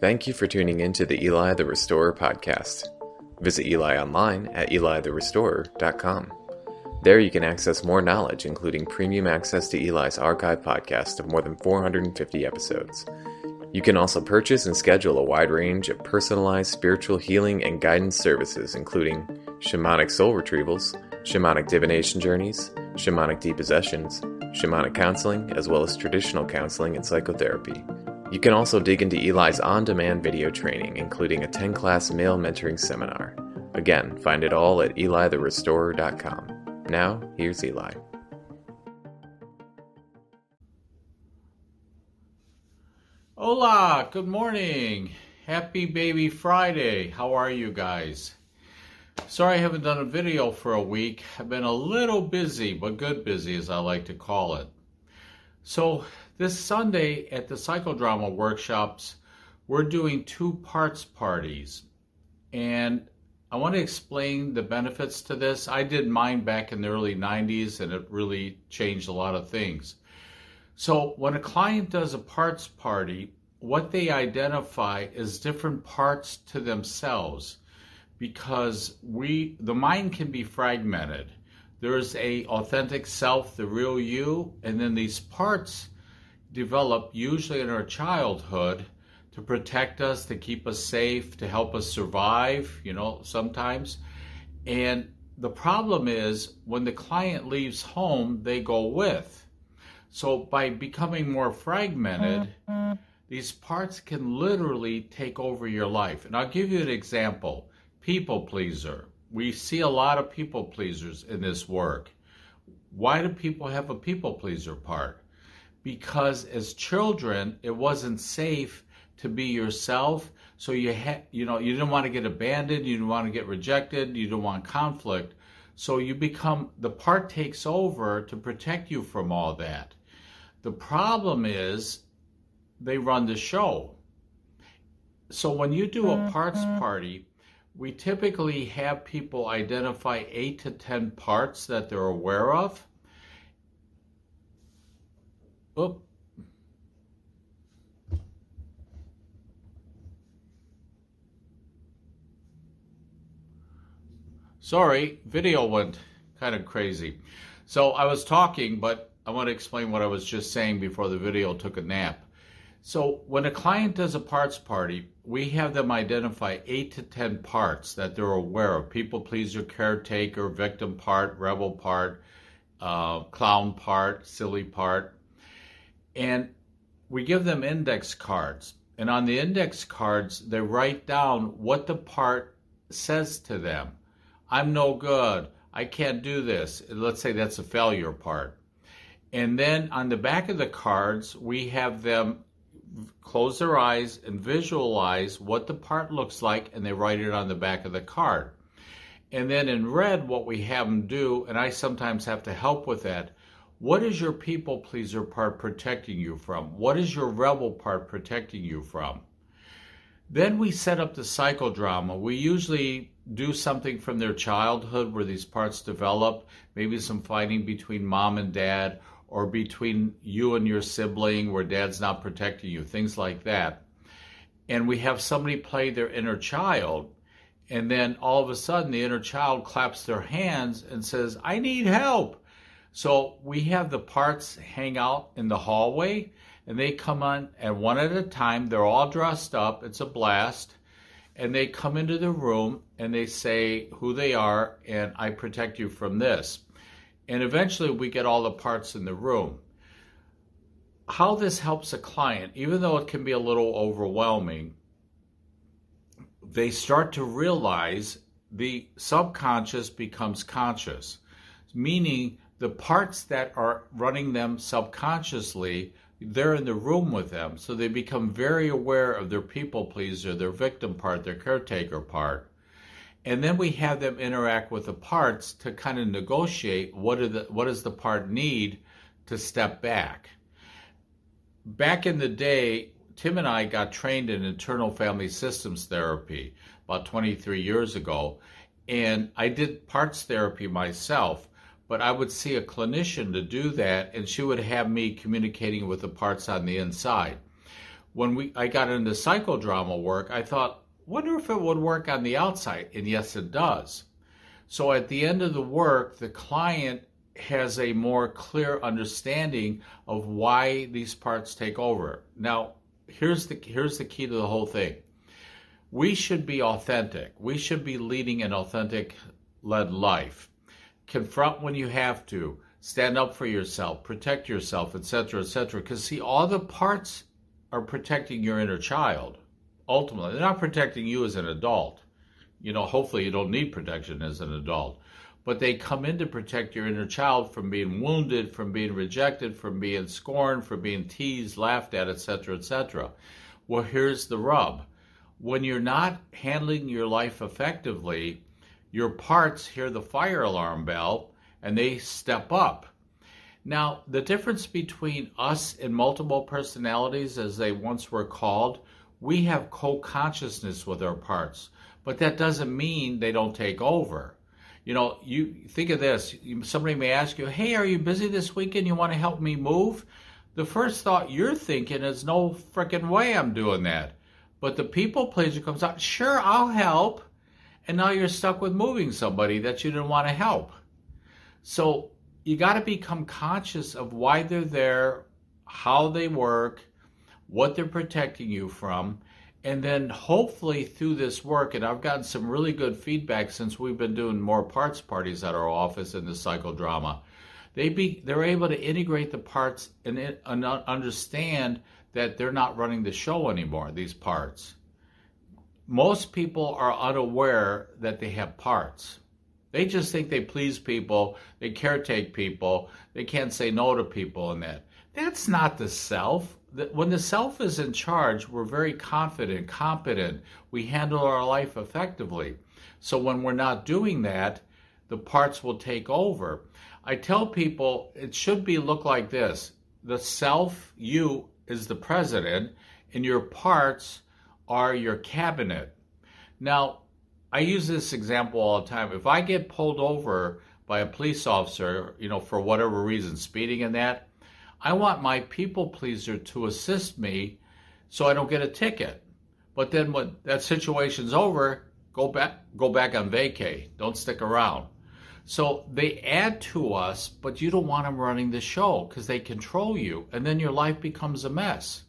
Thank you for tuning in to the Eli the Restorer podcast. Visit Eli online at elitherestorer.com. There you can access more knowledge, including premium access to Eli's archive podcast of more than 450 episodes. You can also purchase and schedule a wide range of personalized spiritual healing and guidance services, including shamanic soul retrievals, shamanic divination journeys, shamanic depossessions, shamanic counseling, as well as traditional counseling and psychotherapy. You can also dig into Eli's on demand video training, including a 10 class male mentoring seminar. Again, find it all at elitherestorer.com. Now, here's Eli. Hola, good morning. Happy Baby Friday. How are you guys? Sorry I haven't done a video for a week. I've been a little busy, but good busy as I like to call it. So, this Sunday at the psychodrama workshops, we're doing two parts parties. And I want to explain the benefits to this. I did mine back in the early 90s and it really changed a lot of things. So, when a client does a parts party, what they identify is different parts to themselves because we the mind can be fragmented there's a authentic self the real you and then these parts develop usually in our childhood to protect us to keep us safe to help us survive you know sometimes and the problem is when the client leaves home they go with so by becoming more fragmented mm-hmm. these parts can literally take over your life and i'll give you an example people pleaser. We see a lot of people pleasers in this work. Why do people have a people pleaser part? Because as children, it wasn't safe to be yourself. So you had, you know, you didn't want to get abandoned, you didn't want to get rejected, you didn't want conflict. So you become the part takes over to protect you from all that. The problem is they run the show. So when you do a parts mm-hmm. party, we typically have people identify eight to 10 parts that they're aware of. Oop. Sorry, video went kind of crazy. So I was talking, but I want to explain what I was just saying before the video took a nap. So when a client does a parts party, we have them identify eight to 10 parts that they're aware of people pleaser, caretaker, victim part, rebel part, uh, clown part, silly part. And we give them index cards. And on the index cards, they write down what the part says to them. I'm no good. I can't do this. Let's say that's a failure part. And then on the back of the cards, we have them close their eyes and visualize what the part looks like, and they write it on the back of the card. And then in red, what we have them do, and I sometimes have to help with that, what is your people pleaser part protecting you from? What is your rebel part protecting you from? Then we set up the psychodrama. We usually do something from their childhood where these parts develop, maybe some fighting between mom and dad, or between you and your sibling where dad's not protecting you, things like that. And we have somebody play their inner child, and then all of a sudden the inner child claps their hands and says, I need help. So we have the parts hang out in the hallway and they come on and one at a time. They're all dressed up. It's a blast. And they come into the room and they say who they are and I protect you from this. And eventually we get all the parts in the room. How this helps a client, even though it can be a little overwhelming, they start to realize the subconscious becomes conscious, meaning the parts that are running them subconsciously, they're in the room with them. So they become very aware of their people pleaser, their victim part, their caretaker part and then we have them interact with the parts to kind of negotiate what the what does the part need to step back. Back in the day, Tim and I got trained in internal family systems therapy about 23 years ago, and I did parts therapy myself. But I would see a clinician to do that, and she would have me communicating with the parts on the inside. when we I got into psychodrama work, I thought, wonder if it would work on the outside, and yes, it does. So at the end of the work, the client has a more clear understanding of why these parts take over. Now, here's the here's the key to the whole thing. We should be authentic. We should be leading an authentic led life. Confront when you have to. Stand up for yourself, protect yourself, etc., etc. Because see, all the parts are protecting your inner child. Ultimately, they're not protecting you as an adult. You know, hopefully you don't need protection as an adult but they come in to protect your inner child from being wounded, from being rejected, from being scorned, from being teased, laughed at, etc., etc. Well, here's the rub. When you're not handling your life effectively, your parts hear the fire alarm bell and they step up. Now, the difference between us and multiple personalities, as they once were called, we have co consciousness with our parts, but that doesn't mean they don't take over. You know, you think of this. Somebody may ask you, "Hey, are you busy this weekend? You want to help me move?" The first thought you're thinking is, "No freaking way, I'm doing that." But the people pleaser comes out, "Sure, I'll help," and now you're stuck with moving somebody that you didn't want to help. So you got to become conscious of why they're there, how they work, what they're protecting you from, and then hopefully through this work, and I've gotten some really good feedback since we've been doing more parts parties at our office in the psychodrama. They be they're able to integrate the parts and, and understand that they're not running the show anymore. These parts. Most people are unaware that they have parts. They just think they please people, they caretake people, they can't say no to people, and that. That's not the self when the self is in charge, we're very confident, competent. We handle our life effectively. So when we're not doing that, the parts will take over. I tell people it should be look like this. The self, you, is the president, and your parts are your cabinet. Now, I use this example all the time. If I get pulled over by a police officer, you know, for whatever reason, speeding and that, I want my people pleaser to assist me so I don't get a ticket. But then when that situation's over, go back go back on vacay. Don't stick around. So they add to us, but you don't want them running the show because they control you, and then your life becomes a mess.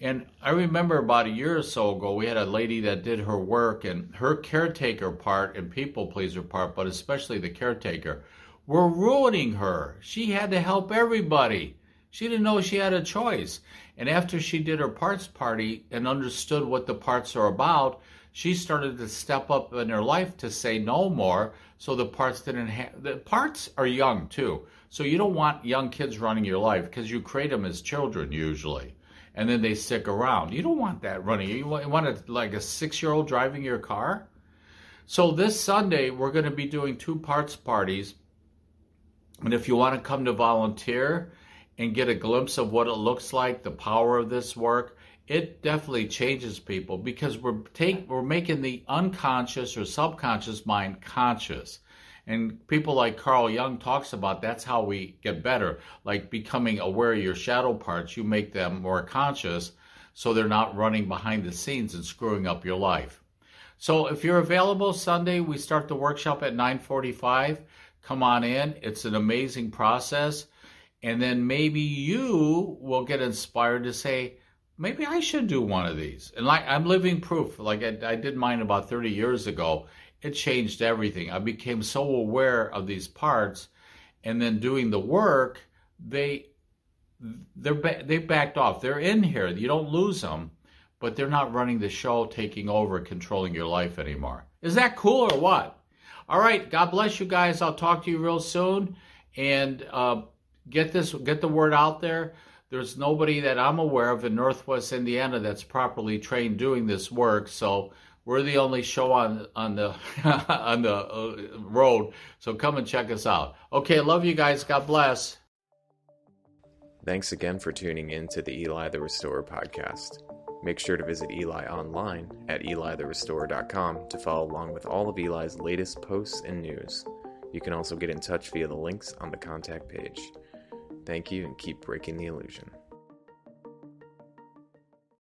And I remember about a year or so ago, we had a lady that did her work, and her caretaker part and people pleaser part, but especially the caretaker, were ruining her. She had to help everybody. She didn't know she had a choice. And after she did her parts party and understood what the parts are about, she started to step up in her life to say no more. So the parts didn't have the parts are young too. So you don't want young kids running your life because you create them as children usually. And then they stick around. You don't want that running. You want, a, like a six year old driving your car? So this sunday we're going to be doing two parts parties. And if you want to come to volunteer and get a glimpse of what it looks like, the power of this work, it definitely changes people because we're take we're making the unconscious or subconscious mind conscious. And people like Carl Jung talks about that's how we get better, like becoming aware of your shadow parts, you make them more conscious so they're not running behind the scenes and screwing up your life. So if you're available Sunday, we start the workshop at 9:45. Come on in. It's an amazing process and then maybe you will get inspired to say, maybe I should do one of these. And like I'm living proof. Like I, I did mine about 30 years ago. It changed everything. I became so aware of these parts, and then doing the work, they they're they backed off. They're in here. You don't lose them, but they're not running the show, taking over, controlling your life anymore. Is that cool or what? All right. God bless you guys. I'll talk to you real soon, and. Uh, get this get the word out there. There's nobody that i'm aware of in northwest indiana that's properly trained doing this work so we're the only show on on the on the uh, road. So come and check us out. Okay love you guys. God bless. Thanks again for tuning in to the eli the restorer podcast. Make sure to visit eli online at elitherestorer.com to follow along with all of eli's latest posts and news. You can also get in touch via the links on the contact page Thank you and keep breaking the illusion.